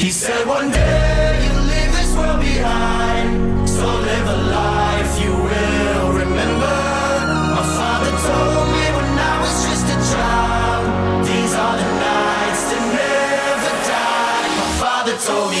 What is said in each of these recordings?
He said, one day you'll leave this world behind. So live a life you will remember. My father told me when I was just a child. These are the nights that never die. My father told me.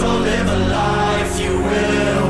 So live a life you will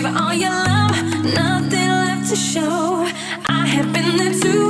Give all your love, nothing left to show. I have been there too.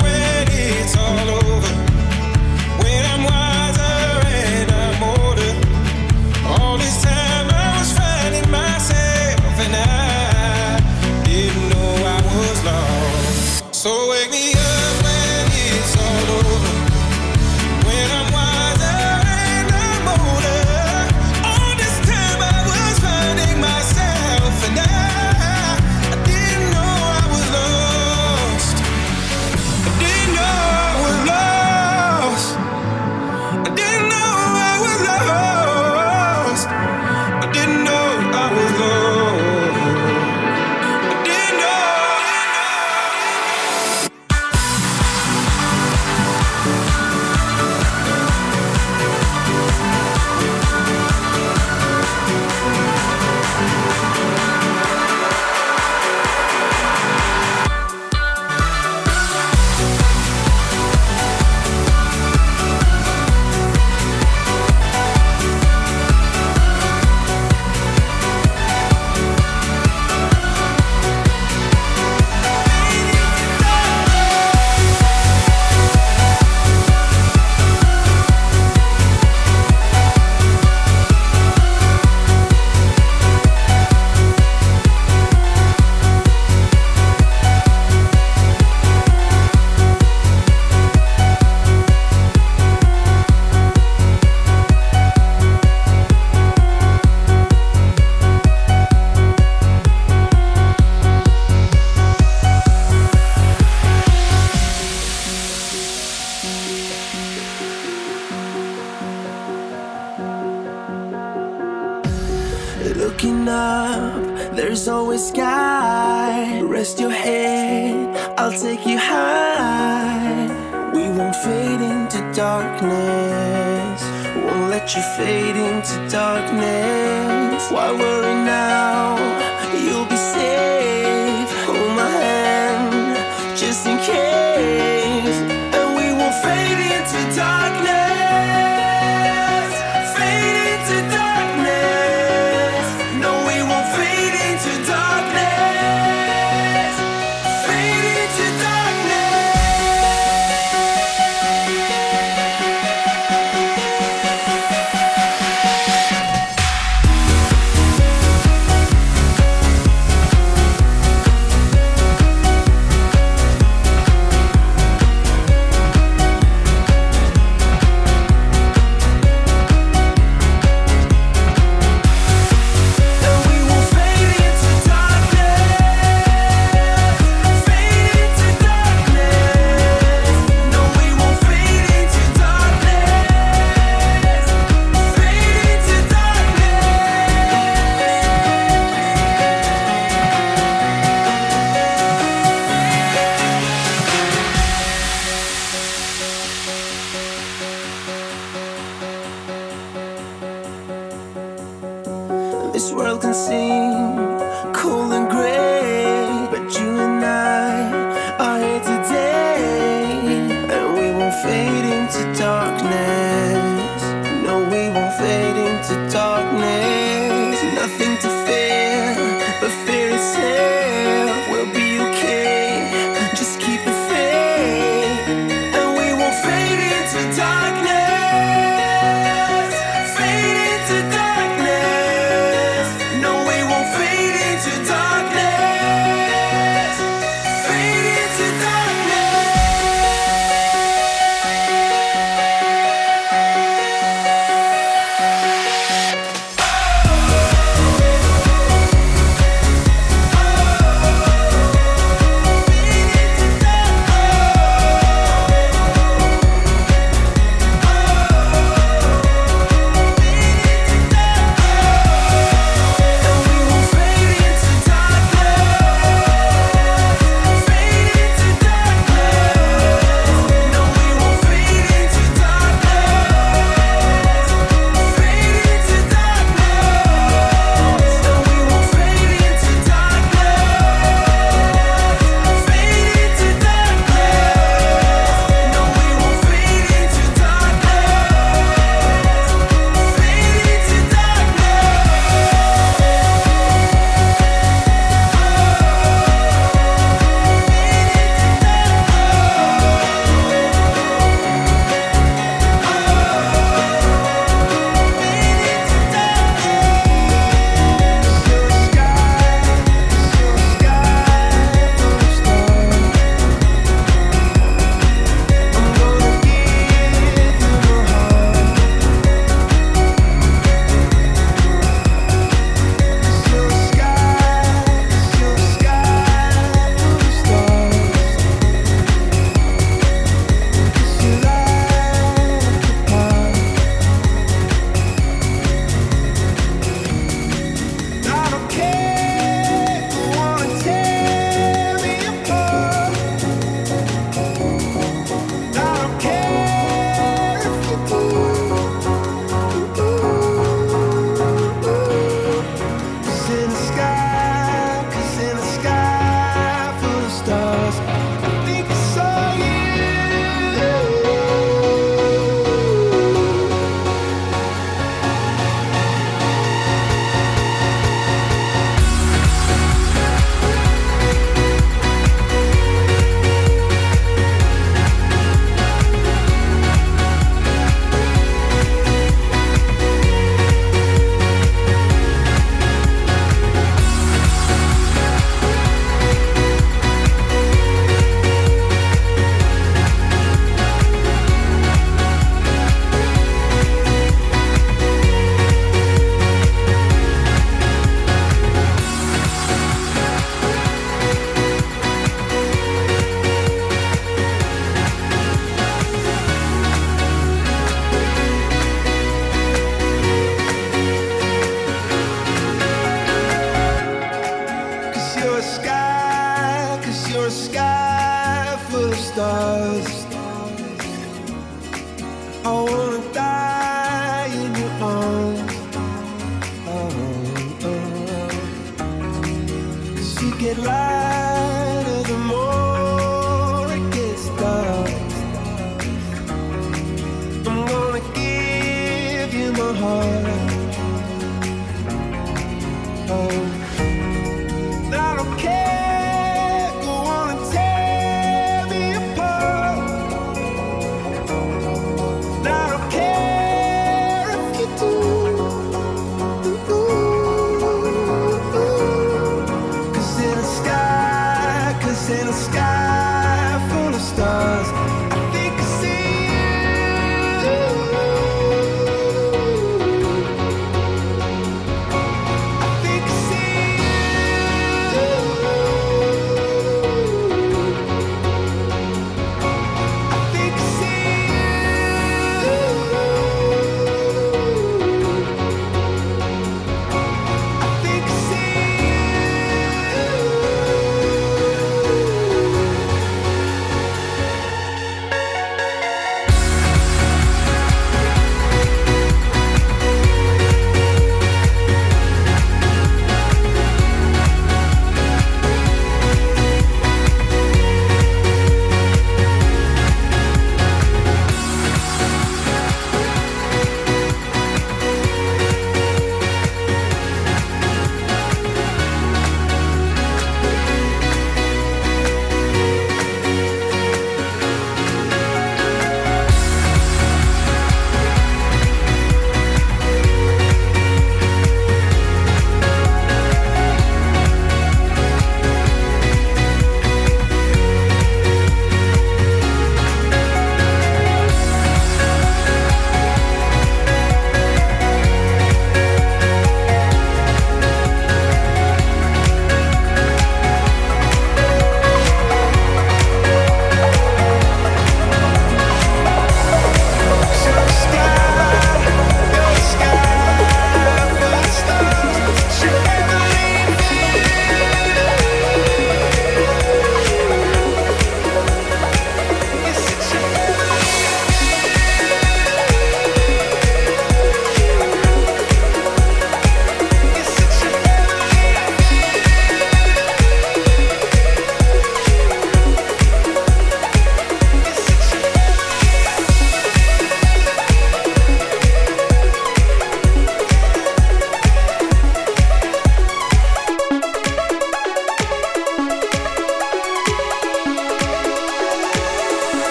all over.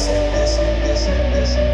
listen, listen, listen, listen.